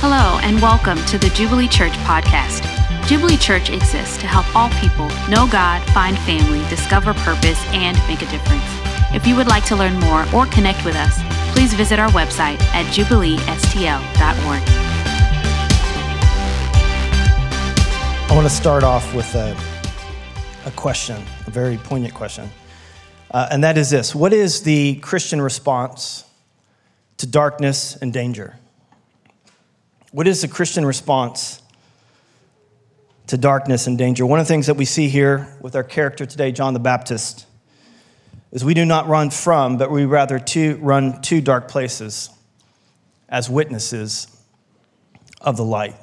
Hello, and welcome to the Jubilee Church podcast. Jubilee Church exists to help all people know God, find family, discover purpose, and make a difference. If you would like to learn more or connect with us, please visit our website at jubileestl.org. I want to start off with a, a question, a very poignant question. Uh, and that is this What is the Christian response to darkness and danger? What is the Christian response to darkness and danger? One of the things that we see here with our character today, John the Baptist, is we do not run from, but we rather to run to dark places as witnesses of the light.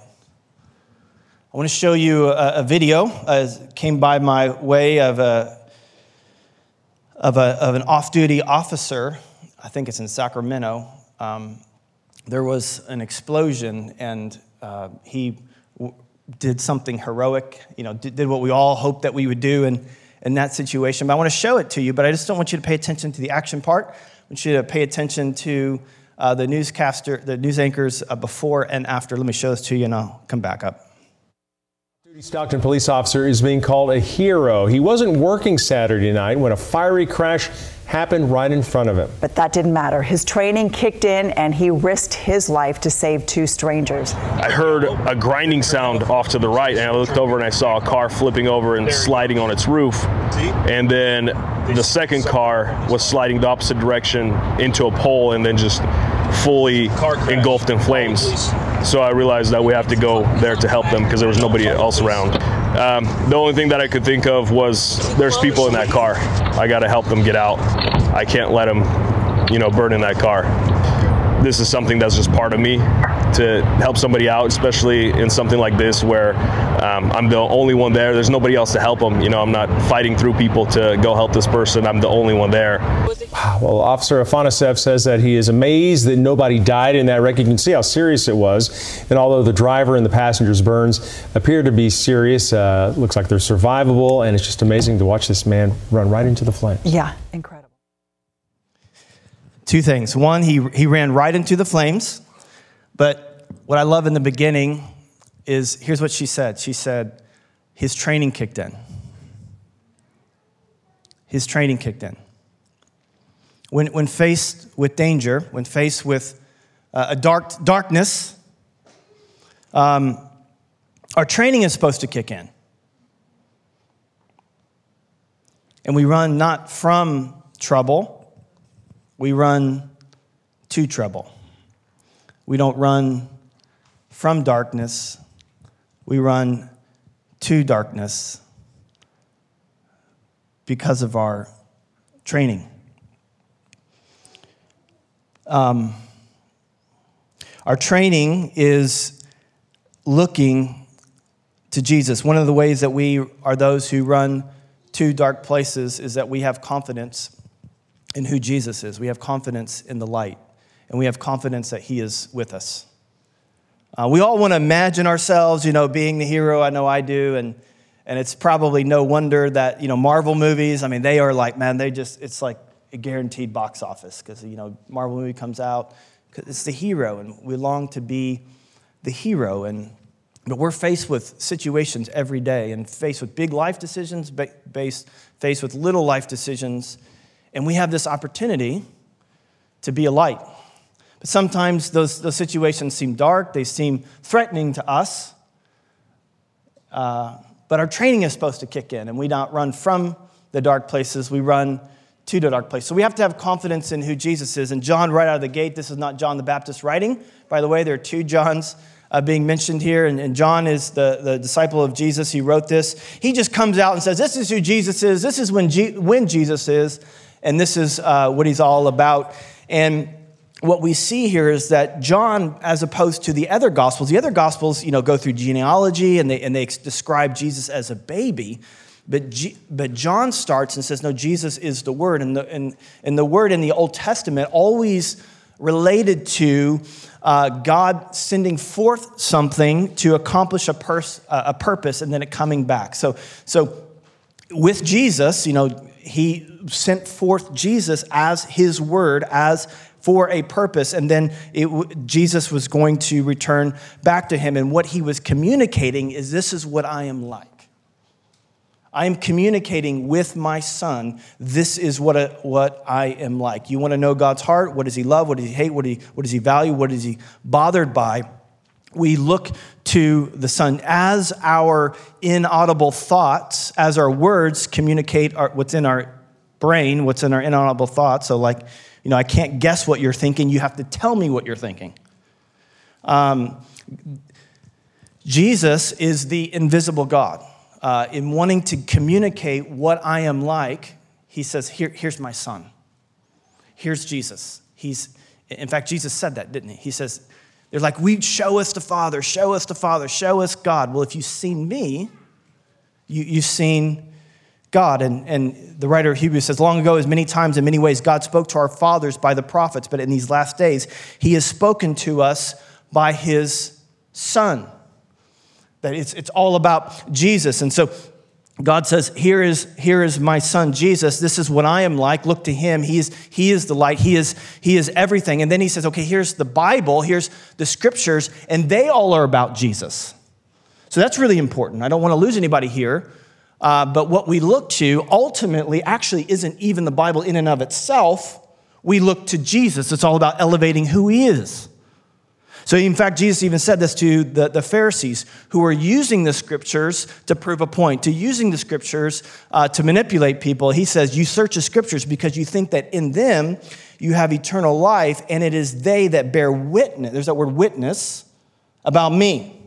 I want to show you a, a video. Uh, came by my way of, a, of, a, of an off duty officer. I think it's in Sacramento. Um, there was an explosion, and uh, he w- did something heroic, you know, did, did, what we all hoped that we would do in, in that situation. But I want to show it to you, but I just don't want you to pay attention to the action part. I want you to pay attention to uh, the newscaster, the news anchors uh, before and after. Let me show this to you, and I'll come back up. Stockton police officer is being called a hero. He wasn't working Saturday night when a fiery crash happened right in front of him. But that didn't matter. His training kicked in and he risked his life to save two strangers. I heard a grinding sound off to the right and I looked over and I saw a car flipping over and sliding on its roof. And then the second car was sliding the opposite direction into a pole and then just fully engulfed in flames. So I realized that we have to go there to help them because there was nobody else around. Um, the only thing that I could think of was there's people in that car. I got to help them get out. I can't let them, you know, burn in that car. This is something that's just part of me to help somebody out, especially in something like this where um, I'm the only one there. There's nobody else to help them. You know, I'm not fighting through people to go help this person. I'm the only one there. Well, Officer Afanasev says that he is amazed that nobody died in that wreck. You can see how serious it was. And although the driver and the passenger's burns appear to be serious, uh, looks like they're survivable. And it's just amazing to watch this man run right into the flames. Yeah, incredible. Two things. One, he, he ran right into the flames. But what I love in the beginning is here's what she said. She said, his training kicked in. His training kicked in. When, when faced with danger, when faced with uh, a dark, darkness, um, our training is supposed to kick in. And we run not from trouble, we run to trouble. We don't run from darkness, we run to darkness because of our training. Um, our training is looking to Jesus. One of the ways that we are those who run to dark places is that we have confidence in who Jesus is. We have confidence in the light, and we have confidence that He is with us. Uh, we all want to imagine ourselves, you know, being the hero. I know I do, and and it's probably no wonder that you know Marvel movies. I mean, they are like, man, they just it's like a guaranteed box office because you know Marvel movie comes out, it's the hero, and we long to be the hero. And but we're faced with situations every day, and faced with big life decisions, based faced with little life decisions, and we have this opportunity to be a light. Sometimes those, those situations seem dark, they seem threatening to us. Uh, but our training is supposed to kick in, and we don't run from the dark places, we run to the dark place. So we have to have confidence in who Jesus is. And John, right out of the gate, this is not John the Baptist writing. By the way, there are two Johns uh, being mentioned here. And, and John is the, the disciple of Jesus. He wrote this. He just comes out and says, This is who Jesus is. This is when, G- when Jesus is. And this is uh, what he's all about. And what we see here is that John, as opposed to the other gospels, the other gospels, you know, go through genealogy and they, and they describe Jesus as a baby. But, G, but John starts and says, no, Jesus is the Word. And the, and, and the Word in the Old Testament always related to uh, God sending forth something to accomplish a, pers- a purpose and then it coming back. So, so with Jesus, you know, he sent forth Jesus as his word, as for a purpose, and then it, Jesus was going to return back to him. And what he was communicating is this is what I am like. I am communicating with my son. This is what, a, what I am like. You want to know God's heart? What does he love? What does he hate? What, he, what does he value? What is he bothered by? We look to the son as our inaudible thoughts, as our words communicate our, what's in our brain, what's in our inaudible thoughts. So, like, you know, I can't guess what you're thinking. You have to tell me what you're thinking. Um, Jesus is the invisible God uh, in wanting to communicate what I am like, he says, Here, Here's my son. Here's Jesus. He's, in fact, Jesus said that, didn't he? He says, They're like, We show us the Father, show us the Father, show us God. Well, if you've seen me, you, you've seen God. And, and the writer of Hebrews says, Long ago, as many times in many ways, God spoke to our fathers by the prophets, but in these last days, he has spoken to us by his Son that it's, it's all about Jesus. And so God says, here is, here is my son Jesus. This is what I am like. Look to him. He is, he is the light. He is, he is everything. And then he says, okay, here's the Bible, here's the scriptures, and they all are about Jesus. So that's really important. I don't want to lose anybody here. Uh, but what we look to ultimately actually isn't even the Bible in and of itself. We look to Jesus. It's all about elevating who he is. So, in fact, Jesus even said this to the, the Pharisees who were using the scriptures to prove a point, to using the scriptures uh, to manipulate people. He says, You search the scriptures because you think that in them you have eternal life, and it is they that bear witness. There's that word witness about me.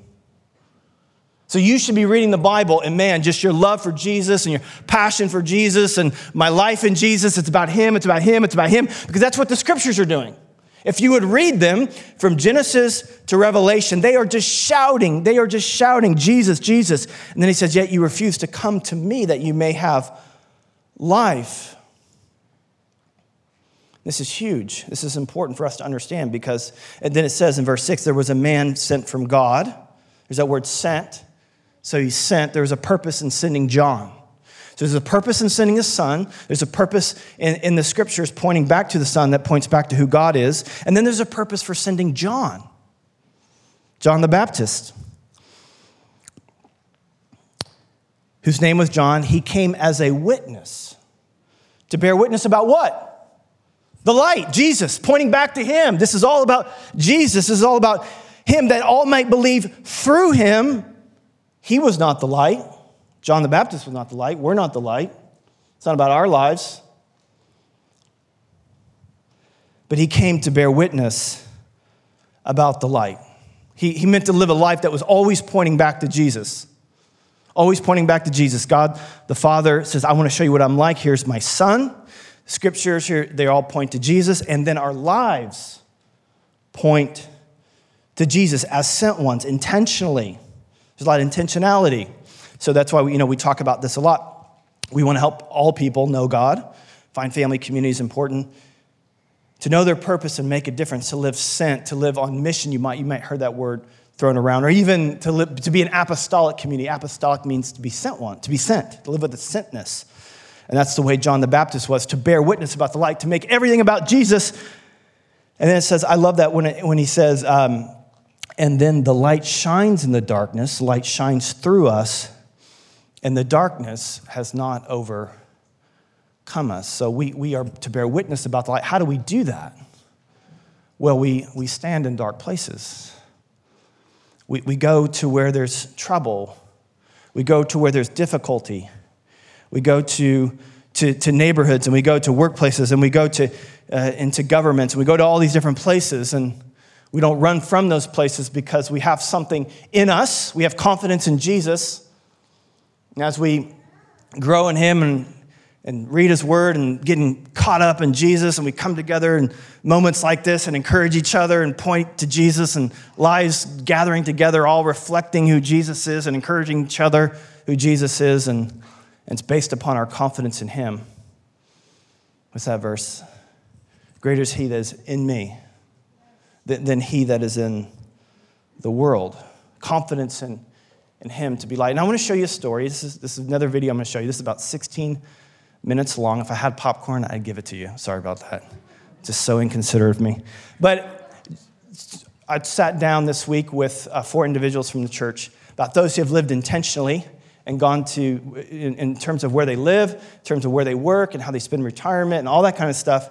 So you should be reading the Bible, and man, just your love for Jesus and your passion for Jesus and my life in Jesus, it's about Him, it's about Him, it's about Him, because that's what the scriptures are doing. If you would read them from Genesis to Revelation, they are just shouting, they are just shouting, Jesus, Jesus. And then he says, Yet you refuse to come to me that you may have life. This is huge. This is important for us to understand because, and then it says in verse 6 there was a man sent from God. There's that word sent. So he sent. There was a purpose in sending John. So there's a purpose in sending his son. There's a purpose in, in the scriptures pointing back to the son that points back to who God is. And then there's a purpose for sending John, John the Baptist, whose name was John. He came as a witness to bear witness about what? The light, Jesus, pointing back to him. This is all about Jesus. This is all about him that all might believe through him. He was not the light. John the Baptist was not the light. We're not the light. It's not about our lives. But he came to bear witness about the light. He, he meant to live a life that was always pointing back to Jesus. Always pointing back to Jesus. God the Father says, I want to show you what I'm like. Here's my son. Scriptures here, they all point to Jesus. And then our lives point to Jesus as sent ones intentionally. There's a lot of intentionality. So that's why we, you know, we talk about this a lot. We want to help all people know God. Find family community is important. To know their purpose and make a difference, to live sent, to live on mission, you might, you might heard that word thrown around, or even to, live, to be an apostolic community. Apostolic means to be sent one, to be sent, to live with the sentness. And that's the way John the Baptist was, to bear witness about the light, to make everything about Jesus. And then it says, I love that when, it, when he says, um, and then the light shines in the darkness, light shines through us, and the darkness has not overcome us. So we, we are to bear witness about the light. How do we do that? Well, we, we stand in dark places. We, we go to where there's trouble. We go to where there's difficulty. We go to, to, to neighborhoods and we go to workplaces and we go to, uh, into governments and we go to all these different places and we don't run from those places because we have something in us. We have confidence in Jesus and as we grow in Him and, and read His Word and getting caught up in Jesus, and we come together in moments like this and encourage each other and point to Jesus, and lives gathering together, all reflecting who Jesus is and encouraging each other who Jesus is, and, and it's based upon our confidence in Him. What's that verse? Greater is He that is in me than, than He that is in the world. Confidence in and him to be light. And I want to show you a story. This is, this is another video I'm going to show you. This is about 16 minutes long. If I had popcorn, I'd give it to you. Sorry about that. Just so inconsiderate of me. But I sat down this week with uh, four individuals from the church about those who have lived intentionally and gone to, in, in, terms of where they live, in terms of where they work, and how they spend retirement, and all that kind of stuff,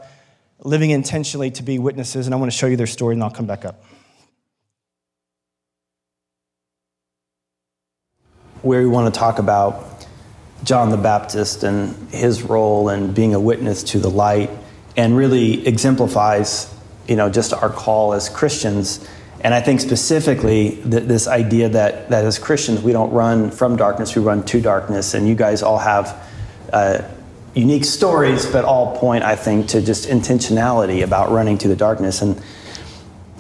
living intentionally to be witnesses. And I want to show you their story, and I'll come back up. Where we want to talk about John the Baptist and his role and being a witness to the light, and really exemplifies, you know, just our call as Christians and I think specifically that this idea that, that as Christians we don't run from darkness, we run to darkness. And you guys all have uh, unique stories, but all point, I think, to just intentionality about running to the darkness. And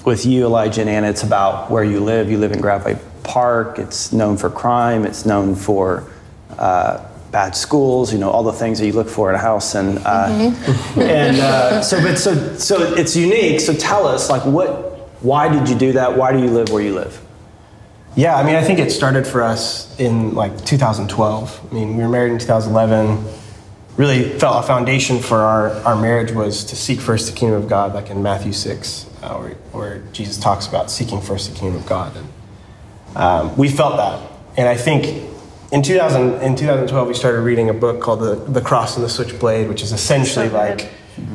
with you, Elijah and Anna, it's about where you live. You live in Gravois Park. It's known for crime. It's known for uh, bad schools. You know all the things that you look for in a house. And uh, mm-hmm. and uh, so, but so so it's unique. So tell us, like, what why did you do that? Why do you live where you live? Yeah, I mean, I think it started for us in like 2012. I mean, we were married in 2011. Really felt a foundation for our, our marriage was to seek first the kingdom of God, like in Matthew 6, uh, where, where, Jesus talks about seeking first the kingdom of God. And um, we felt that. And I think in, 2000, in 2012, we started reading a book called The, the Cross and the Switchblade, which is essentially like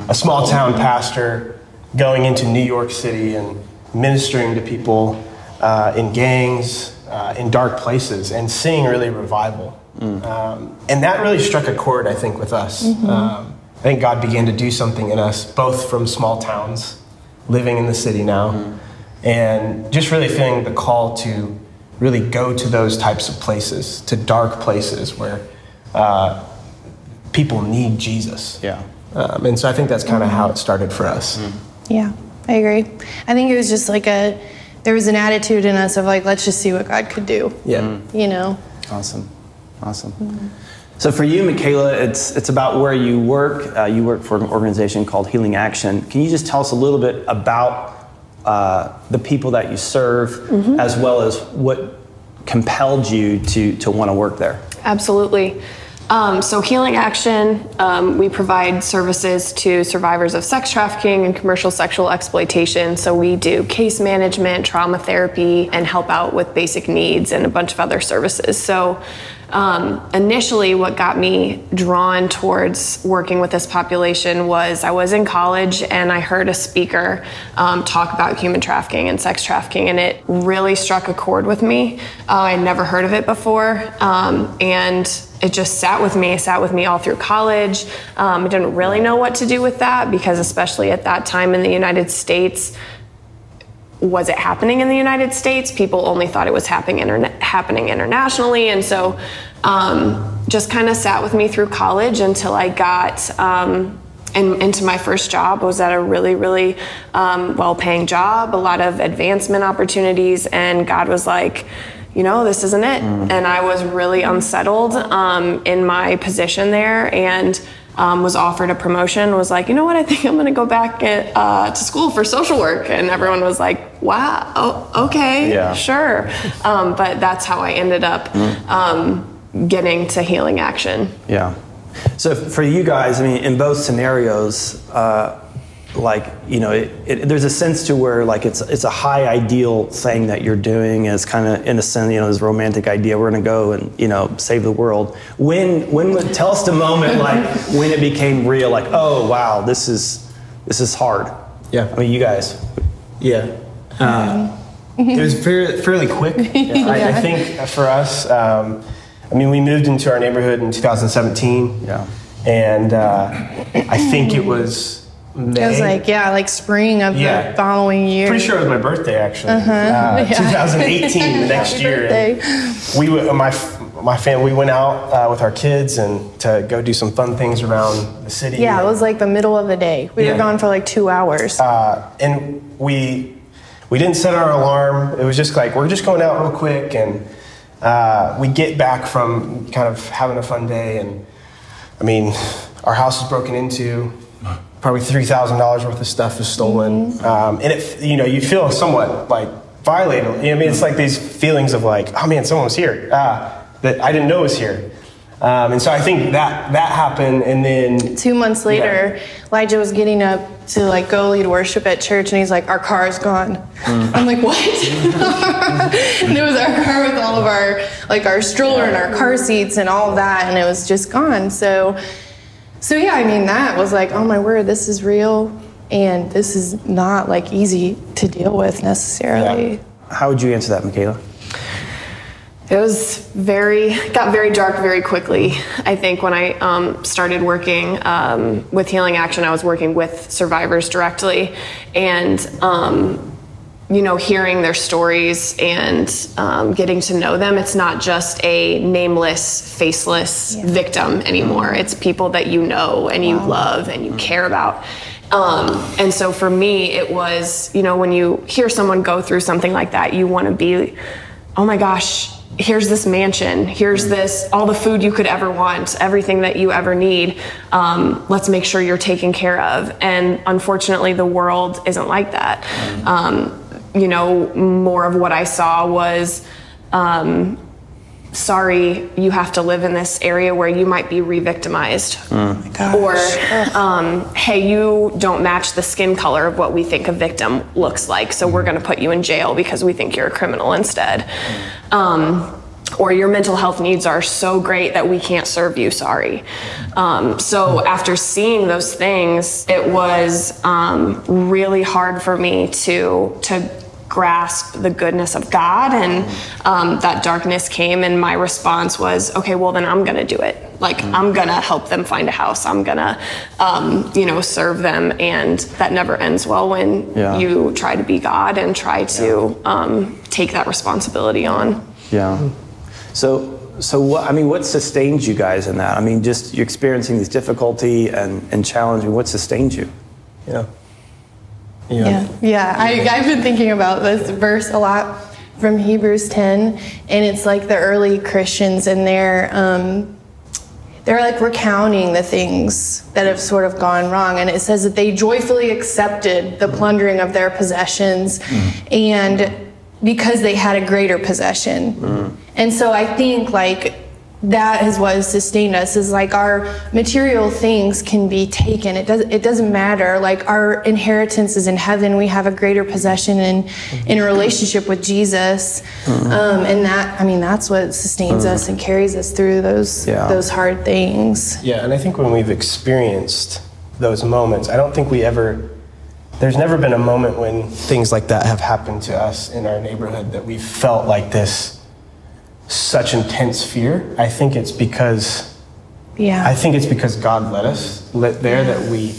a small town pastor going into New York City and ministering to people uh, in gangs, uh, in dark places, and seeing really revival. Mm. Um, and that really struck a chord, I think, with us. Mm-hmm. Um, I think God began to do something in us, both from small towns, living in the city now, mm. and just really feeling the call to really go to those types of places, to dark places where uh, people need Jesus. Yeah. Um, and so I think that's kind of mm-hmm. how it started for us. Mm. Yeah. I agree. I think it was just like a, there was an attitude in us of like, let's just see what God could do. Yeah. Mm. You know? Awesome. Awesome. Mm. So for you, Michaela, it's, it's about where you work. Uh, you work for an organization called Healing Action. Can you just tell us a little bit about uh, the people that you serve, mm-hmm. as well as what compelled you to, to want to work there? Absolutely. Um, so, Healing Action, um, we provide services to survivors of sex trafficking and commercial sexual exploitation. So, we do case management, trauma therapy, and help out with basic needs and a bunch of other services. So, um, initially, what got me drawn towards working with this population was I was in college and I heard a speaker um, talk about human trafficking and sex trafficking, and it really struck a chord with me. Uh, I'd never heard of it before, um, and it just sat with me, sat with me all through college. Um, I didn't really know what to do with that because, especially at that time in the United States, was it happening in the United States? People only thought it was happening, interna- happening internationally. And so um, just kind of sat with me through college until I got um, in, into my first job. I was at a really, really um, well paying job, a lot of advancement opportunities. And God was like, you know, this isn't it. Mm. And I was really unsettled um, in my position there. And um, was offered a promotion was like you know what i think i'm going to go back at, uh, to school for social work and everyone was like wow oh, okay yeah. sure um, but that's how i ended up mm. um, getting to healing action yeah so for you guys i mean in both scenarios uh, like you know it, it, there's a sense to where like it's it's a high ideal thing that you're doing as kind of in a sense you know this romantic idea we're going to go and you know save the world. When when would tell us the moment like when it became real like oh wow this is this is hard. Yeah. I mean you guys. Yeah. Uh, it was fairly, fairly quick. Yeah. I, I, think for us um, i mean we moved into our neighborhood in 2017 yeah. And uh, i think it was May. It was like yeah, like spring of yeah. the following year. Pretty sure it was my birthday actually. Uh-huh. Uh, yeah. 2018, the next year. We my my family we went out uh, with our kids and to go do some fun things around the city. Yeah, it was like the middle of the day. We yeah. were gone for like two hours. Uh, and we we didn't set our alarm. It was just like we're just going out real quick and. Uh, we get back from kind of having a fun day and I mean, our house was broken into probably three thousand dollars worth of stuff is stolen, mm-hmm. um, and it you know you feel somewhat like violated. You know, I mean, it's like these feelings of like, oh man, someone was here ah, that I didn't know was here. Um, and so I think that that happened, and then Two months later, Elijah was getting up to like go lead worship at church, and he's like, "Our car is gone." I'm like, "What?" and it was our car with all of our like our stroller and our car seats and all of that, and it was just gone. So, so yeah, I mean, that was like, "Oh my word, this is real." And this is not like easy to deal with necessarily. Yeah. How would you answer that, Michaela? It was very, got very dark very quickly. I think when I um, started working um, with Healing Action, I was working with survivors directly. And, um, you know, hearing their stories and um, getting to know them, it's not just a nameless, faceless victim anymore. It's people that you know and you love and you care about. Um, and so for me, it was, you know, when you hear someone go through something like that, you want to be, oh my gosh, here's this mansion, here's this, all the food you could ever want, everything that you ever need. Um, let's make sure you're taken care of. And unfortunately, the world isn't like that. Um, you know, more of what I saw was, um, sorry, you have to live in this area where you might be re-victimized. Or, um, hey, you don't match the skin color of what we think a victim looks like, so we're going to put you in jail because we think you're a criminal instead. Um, or your mental health needs are so great that we can't serve you, sorry. Um, so after seeing those things, it was um, really hard for me to, to grasp the goodness of God, and um, that darkness came, and my response was, okay, well then I'm gonna do it. Like I'm gonna help them find a house. I'm gonna, um, you know, serve them, and that never ends well when Yeah. you try to be God and try to um, take that responsibility on. Yeah. So, so what, I mean, what sustains you guys in that? I mean, just you're experiencing this difficulty and, and challenge. What sustains you? yeah, Yeah, yeah. I, I've been thinking about this verse a lot from Hebrews 10, and it's like the early Christians and they're um, they're like recounting the things that have sort of gone wrong, and it says that they joyfully accepted the plundering of their possessions, and because they had a greater possession, and so I think like that is what has sustained us is like our material things can be taken it does it doesn't matter like our inheritance is in heaven we have a greater possession in in a relationship with jesus um, and that i mean that's what sustains us and carries us through those Yeah. those hard things yeah. And I think when we've experienced those moments, I don't think we ever. There's never been a moment when things like that have happened to us in our neighborhood that we felt like this such intense fear. I think it's because yeah I think it's because God led us let there that we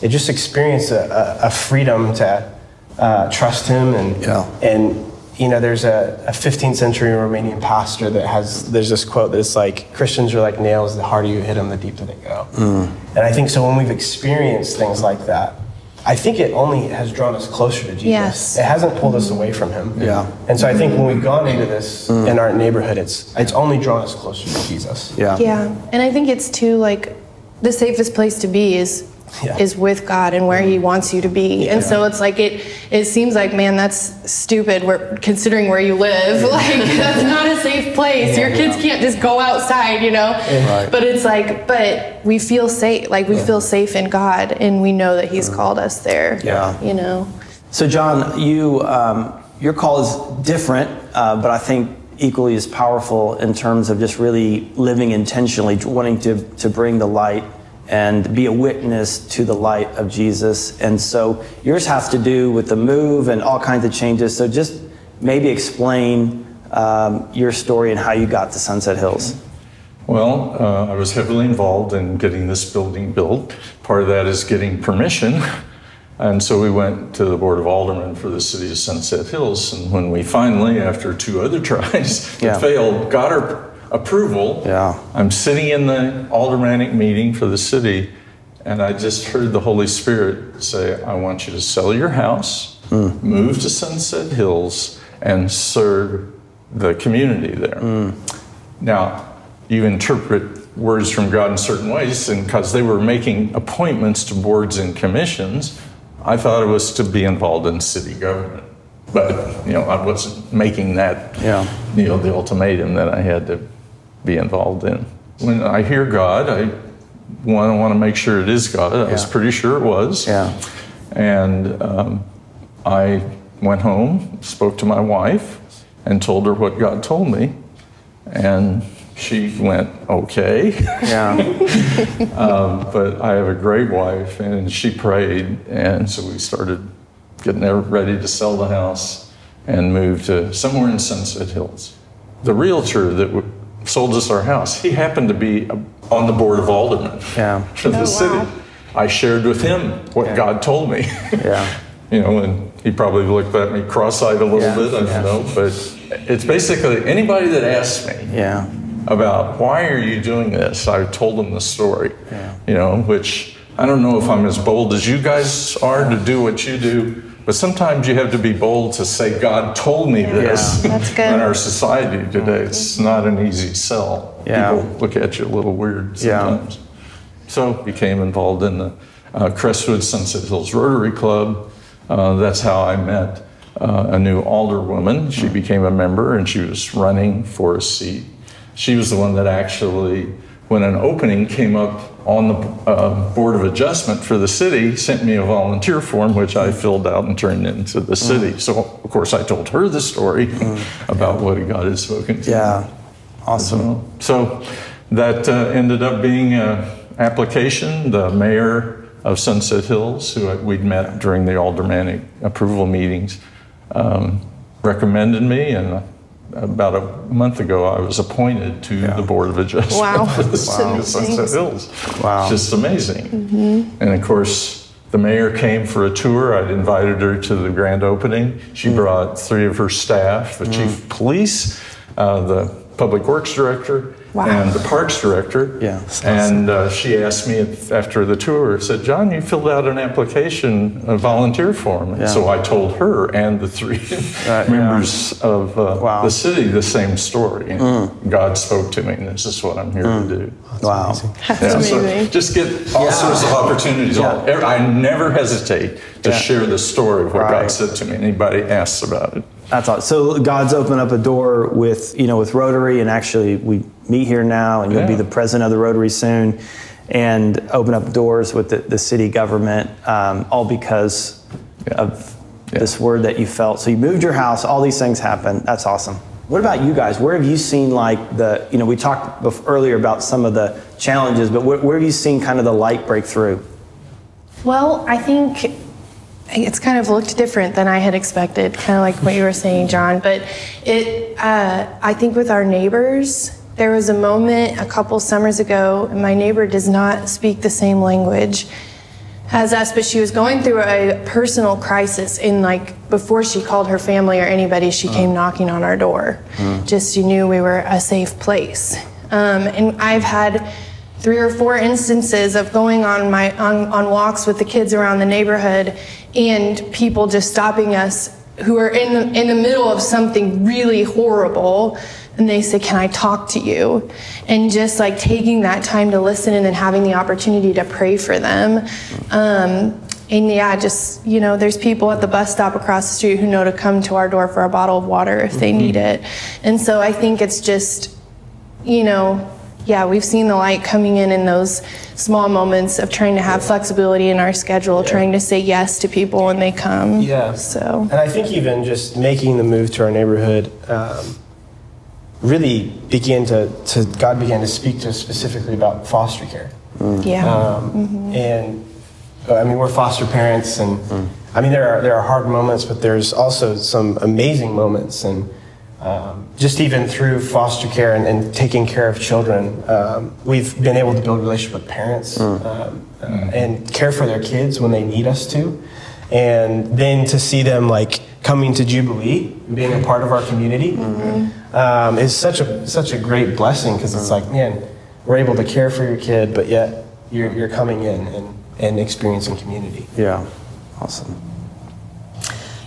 it just experienced a, a, a freedom to uh, trust Him and Yeah. and you know there's a, a 15th century Romanian pastor that has there's this quote that's like Christians are like nails the harder you hit them the deeper they go and I think so when we've experienced things like that I think it only has drawn us closer to Jesus Yes. it hasn't pulled us away from Him Yeah. and so I think when we've gone into this mm. in our neighborhood it's it's only drawn us closer to Jesus Yeah. yeah and i think it's too like the safest place to be is Yeah. is with God and where He wants you to be. And so it's like it. It seems like, man, that's stupid. Where considering where you live, like that's not a safe place. Your kids can't just go outside, you know. But it's like, but we feel safe. Like we feel safe in God, and we know that He's called us there. Yeah. You know. So, John, you um, your call is different, uh, but I think equally as powerful in terms of just really living intentionally, wanting to to bring the light and be a witness to the light of Jesus. And so, yours has to do with the move and all kinds of changes. So, just maybe explain um, your story and how you got to Sunset Hills. Well, uh, I was heavily involved in getting this building built. Part of that is getting permission. And so we went to the Board of Aldermen for the city of Sunset Hills. And when we finally, after two other tries, Yeah. failed, got our approval, Yeah. I'm sitting in the aldermanic meeting for the city, and I just heard the Holy Spirit say, I want you to sell your house, hmm. move to Sunset Hills, and serve the community there. Hmm. Now, you interpret words from God in certain ways, and because they were making appointments to boards and commissions, I thought it was to be involved in city government. But, you know, I wasn't making that, Yeah. you know, the ultimatum that I had to be involved in. when I hear God, I want to want to make sure it is God. I was pretty sure it was. Yeah. And um, I went home, spoke to my wife, and told her what God told me. And she went, okay. Yeah. Um, but I have a great wife, and she prayed, and so we started getting ready to sell the house and move to somewhere in Sunset Hills. The realtor that w- sold us our house, he happened to be uh, on the board of aldermen Yeah. for the city. I shared with him what God told me. Yeah. you know, and he probably looked at me cross-eyed a little Yeah, bit, I don't know, but it's basically anybody that asks me, Yeah. about why are you doing this i told them the story Yeah. you know which i don't know if i'm as bold as you guys are to do what you do but sometimes you have to be bold to say god told me this Yeah. That's good. in our society today it's not an easy sell Yeah. people look at you a little weird sometimes. Yeah. so became involved in the uh, crestwood sunset hills rotary club uh, that's how i met uh, a new alderwoman she became a member and she was running for a seat she was the one that actually, when an opening came up on the uh, Board of Adjustment for the city, sent me a volunteer form, which I filled out and turned into the city. So, of course, I told her the story about what God had spoken to me. Yeah. Awesome. So that uh, ended up being an application. The mayor of Sunset Hills, who we'd met during the aldermanic approval meetings, um, recommended me, and about a month ago, I was appointed to the Board of Adjustment Wow. for the city of That's Sunset. Hills. Wow. Just amazing. Mm-hmm. And of course, the mayor came for a tour. I'd invited her to the grand opening. She mm. brought three of her staff, the mm. chief of police, uh, the public works director, Wow. and the parks director. Yeah. And uh, she asked me if- after the tour, said, John, you filled out an application, a volunteer form. Yeah. So I told her and the three yeah. members of uh, Wow. Mm. the city the same story. God spoke to me, and this is what I'm here to do. Wow. That's Yeah, so just get all sorts of opportunities. All- I never hesitate to Yeah. share the story of what Right. God said to me. Anybody asks about it. That's awesome. So God's opened up a door with you know with Rotary, and actually we meet here now, and you'll be the president of the Rotary soon, and open up doors with the, the city government, um, all because Yeah. of Yeah. this word that you felt. So you moved your house. All these things happen. That's awesome. What about you guys? Where have you seen like the you know we talked bef- earlier about some of the challenges, but where, where have you seen kind of the light break through? Well, I think it's kind of looked different than I had expected, kind of like what you were saying, John. But it, uh, I think with our neighbors, there was a moment a couple summers ago, and my neighbor does not speak the same language as us, but she was going through a personal crisis. In like before she called her family or anybody, she came knocking on our door. Just she knew we were a safe place. Um, and I've had three or four instances of going on my on, on walks with the kids around the neighborhood and people just stopping us who are in the, in the middle of something really horrible. And they say can i talk to you? And just like taking that time to listen and then having the opportunity to pray for them. Um, and yeah just you know there's people at the bus stop across the street who know to come to our door for a bottle of water if they need it. And so i think it's just you know, yeah, we've seen the light coming in in those small moments of trying to have flexibility in our schedule, trying to say yes to people when they come. Yeah. So, And I think even just making the move to our neighborhood um, really began to, to, God began to speak to us specifically about foster care. yeah. Um, And uh, I mean, we're foster parents, and I mean, there are, there are hard moments, but there's also some amazing moments. And um, just even through foster care and, and taking care of children, um, we've been able to build relationship with parents um, uh, and care for their kids when they need us to. And then to see them like coming to Jubilee, being a part of our community, um, is such a such a great blessing because it's like, man, we're able to care for your kid, but yet you're, you're coming in and, and experiencing community. Yeah, awesome.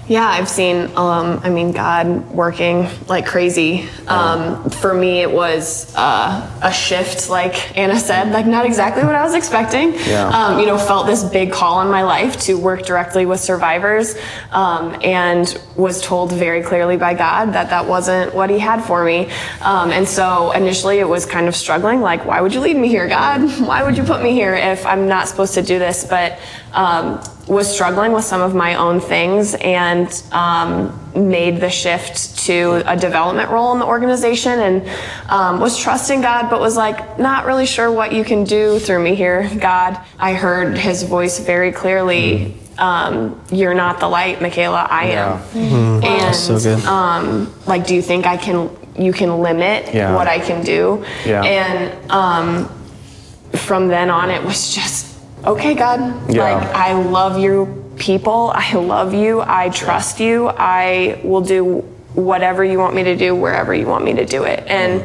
Yeah, I've seen, um, I mean, God working like crazy. Um, for me, it was uh, a shift, like Anna said, like not exactly what I was expecting. Yeah. Um, you know, felt this big call in my life to work directly with survivors um, and was told very clearly by God that that wasn't what He had for me. Um, and so initially it was kind of struggling, like, why would you lead me here, God? Why would you put me here if I'm not supposed to do this? But um, was struggling with some of my own things and um, made the shift to a development role in the organization and um, was trusting God, but was like not really sure what you can do through me here, God. I heard his voice very clearly. Um, you're not the light, Michaela. I am. Mm-hmm. And so good. Um, like, do you think I can? You can limit Yeah. what I can do. Yeah. And um, from then on, it was just okay, God. Yeah. Like, I love you, people. I love you. I trust you. I will do whatever you want me to do, wherever you want me to do it. And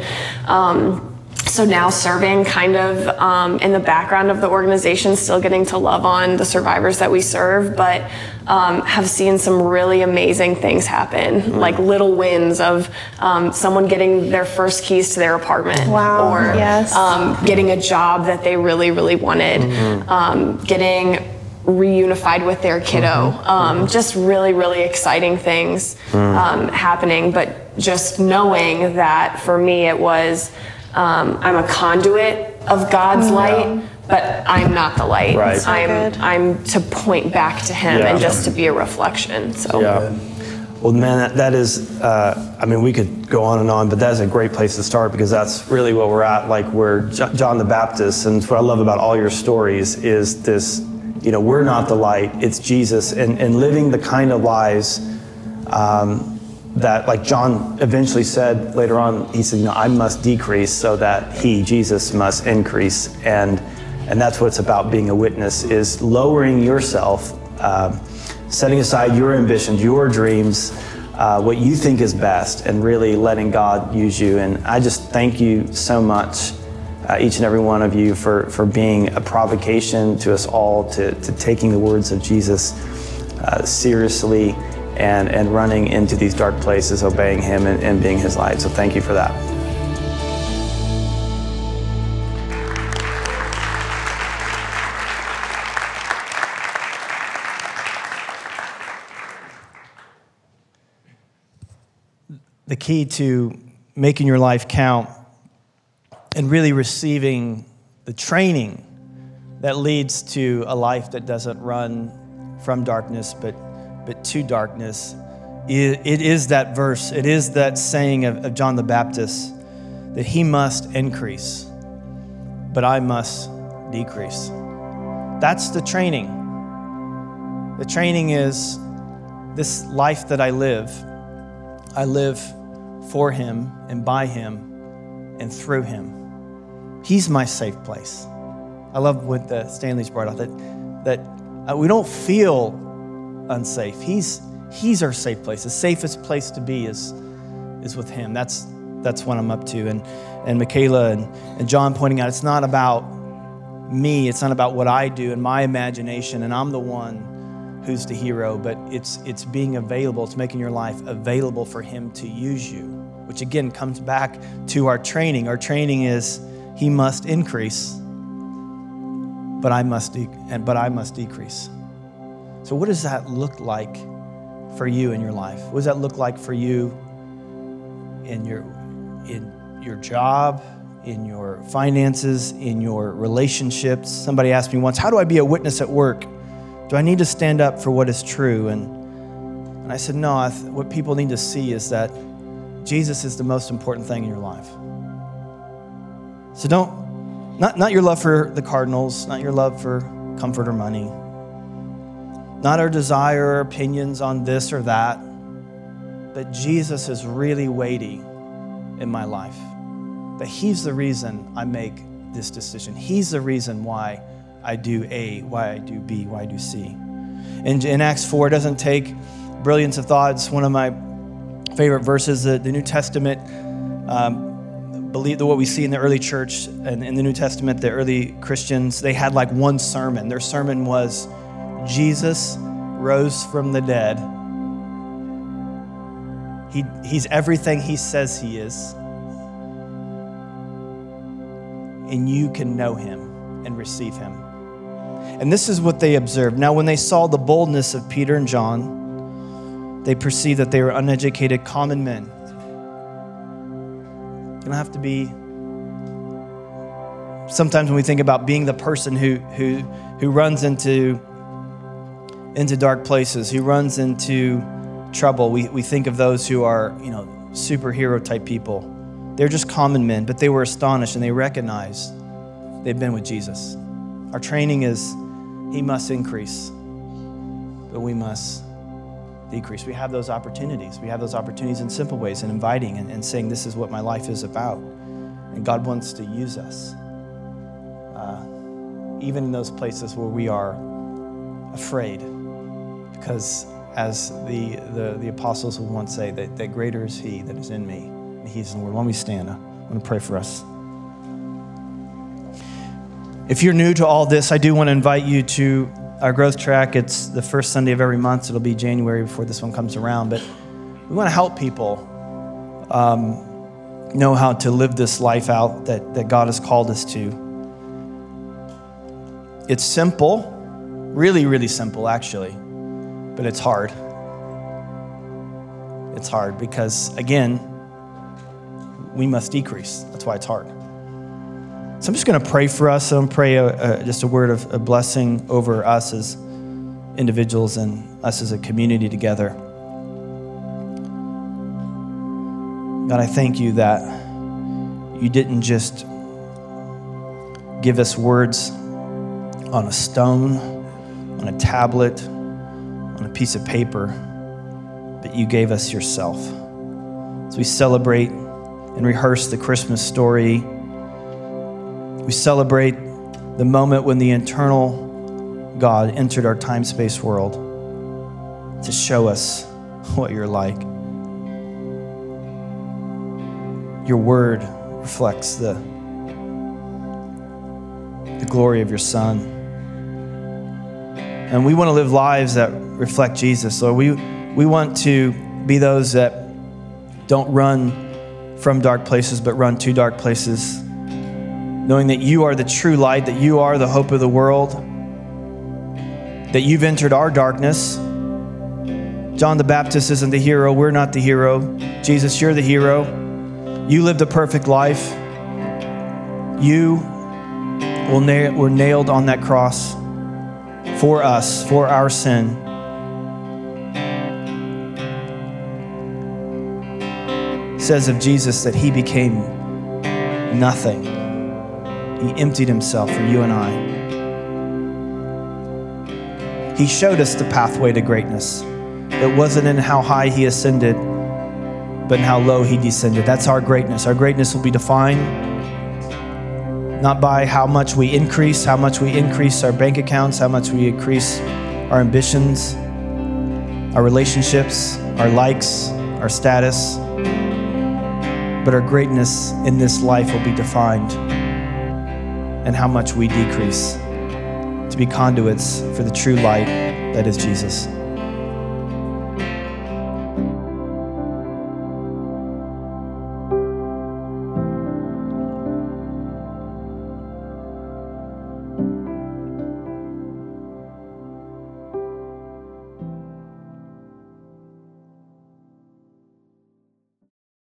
um, so now serving kind of um, in the background of the organization, still getting to love on the survivors that we serve, but um, have seen some really amazing things happen, like little wins of um, someone getting their first keys to their apartment, Wow, or yes. um, getting a job that they really, really wanted, um, getting reunified with their kiddo. Um, just really, really exciting things um, happening. But just knowing that for me, it was um, I'm a conduit of God's light. But I'm not the light. Right. So I'm good. I'm to point back to Him Yeah. and just to be a reflection. So Yeah. Well, man, that, that is, uh, I mean, we could go on and on, but that's a great place to start because that's really what we're at. Like, we're Jo- John the Baptist, and what I love about all your stories is this you know, we're not the light, it's Jesus, and, and living the kind of lives um, that, like John eventually said later on, he said, you know, I must decrease so that he, Jesus, must increase. And, and that's what it's about being a witness, is lowering yourself. Um, setting aside your ambitions, your dreams, uh, what you think is best, and really letting God use you. And I just thank you so much, uh, each and every one of you, for, for being a provocation to us all, to, to taking the words of Jesus uh, seriously and, and running into these dark places, obeying Him and, and being His light. So thank you for that. the key to making your life count and really receiving the training that leads to a life that doesn't run from darkness but, but to darkness. It, is that verse, it is that saying of, John the Baptist that he must increase, but I must decrease. That's the training. The training is this life that I live. I live for him and by him and through him. He's my safe place. I love what the Stanley's brought out that that uh, we don't feel unsafe. He's he's our safe place. The safest place to be is is with him. That's that's what I'm up to. And and Michaela and, and John pointing out it's not about me, it's not about what I do and my imagination, and I'm the one who's the hero, but it's it's being available, it's making your life available for him to use you, which again comes back to our training. Our training is he must increase, but I must de- but I must decrease. So what does that look like for you in your life? What does that look like for you in your in your job, in your finances, in your relationships? Somebody asked me once, "How do I be a witness at work?" Do I need to stand up for what is true? And, and I said, No, I th- what people need to see is that Jesus is the most important thing in your life. So don't, not, not your love for the Cardinals, not your love for comfort or money, not our desire or opinions on this or that, but Jesus is really weighty in my life. That He's the reason I make this decision. He's the reason why I do A, why I do B, why I do C. In, in Acts 4, it doesn't take brilliance of thoughts. One of my favorite verses, the, the New Testament, um, believe that what we see in the early church and in the New Testament, the early Christians, they had like one sermon. Their sermon was Jesus rose from the dead, He, he's everything He says He is. And you can know Him and receive Him. And this is what they observed. Now, when they saw the boldness of Peter and John, they perceived that they were uneducated common men. You don't have to be. Sometimes when we think about being the person who, who, who runs into, into dark places, who runs into trouble, we, we think of those who are, you know, superhero type people. They're just common men, but they were astonished and they recognized they've been with Jesus. Our training is He must increase, but we must decrease. We have those opportunities. We have those opportunities in simple ways and inviting and, and saying, This is what my life is about. And God wants to use us, uh, even in those places where we are afraid. Because as the, the, the apostles would once say, that, that greater is He that is in me, and He's in the. Why don't we stand? I want to pray for us. If you're new to all this, I do want to invite you to our growth track. It's the first Sunday of every month. So it'll be January before this one comes around. But we want to help people um, know how to live this life out that, that God has called us to. It's simple, really, really simple, actually, but it's hard. It's hard because, again, we must decrease. That's why it's hard. So I'm just going to pray for us. I'm pray a, a, just a word of a blessing over us as individuals and us as a community together. God, I thank you that you didn't just give us words on a stone, on a tablet, on a piece of paper, but you gave us yourself. As we celebrate and rehearse the Christmas story, we celebrate the moment when the eternal God entered our time space world to show us what you're like. Your word reflects the, the glory of your Son. And we want to live lives that reflect Jesus. So we, we want to be those that don't run from dark places, but run to dark places knowing that you are the true light, that you are the hope of the world, that you've entered our darkness. John the Baptist isn't the hero. We're not the hero. Jesus, you're the hero. You lived a perfect life. You were nailed on that cross for us, for our sin. Says of Jesus that he became nothing. He emptied himself for you and I. He showed us the pathway to greatness. It wasn't in how high he ascended, but in how low he descended. That's our greatness. Our greatness will be defined not by how much we increase, how much we increase our bank accounts, how much we increase our ambitions, our relationships, our likes, our status, but our greatness in this life will be defined and how much we decrease to be conduits for the true light that is Jesus.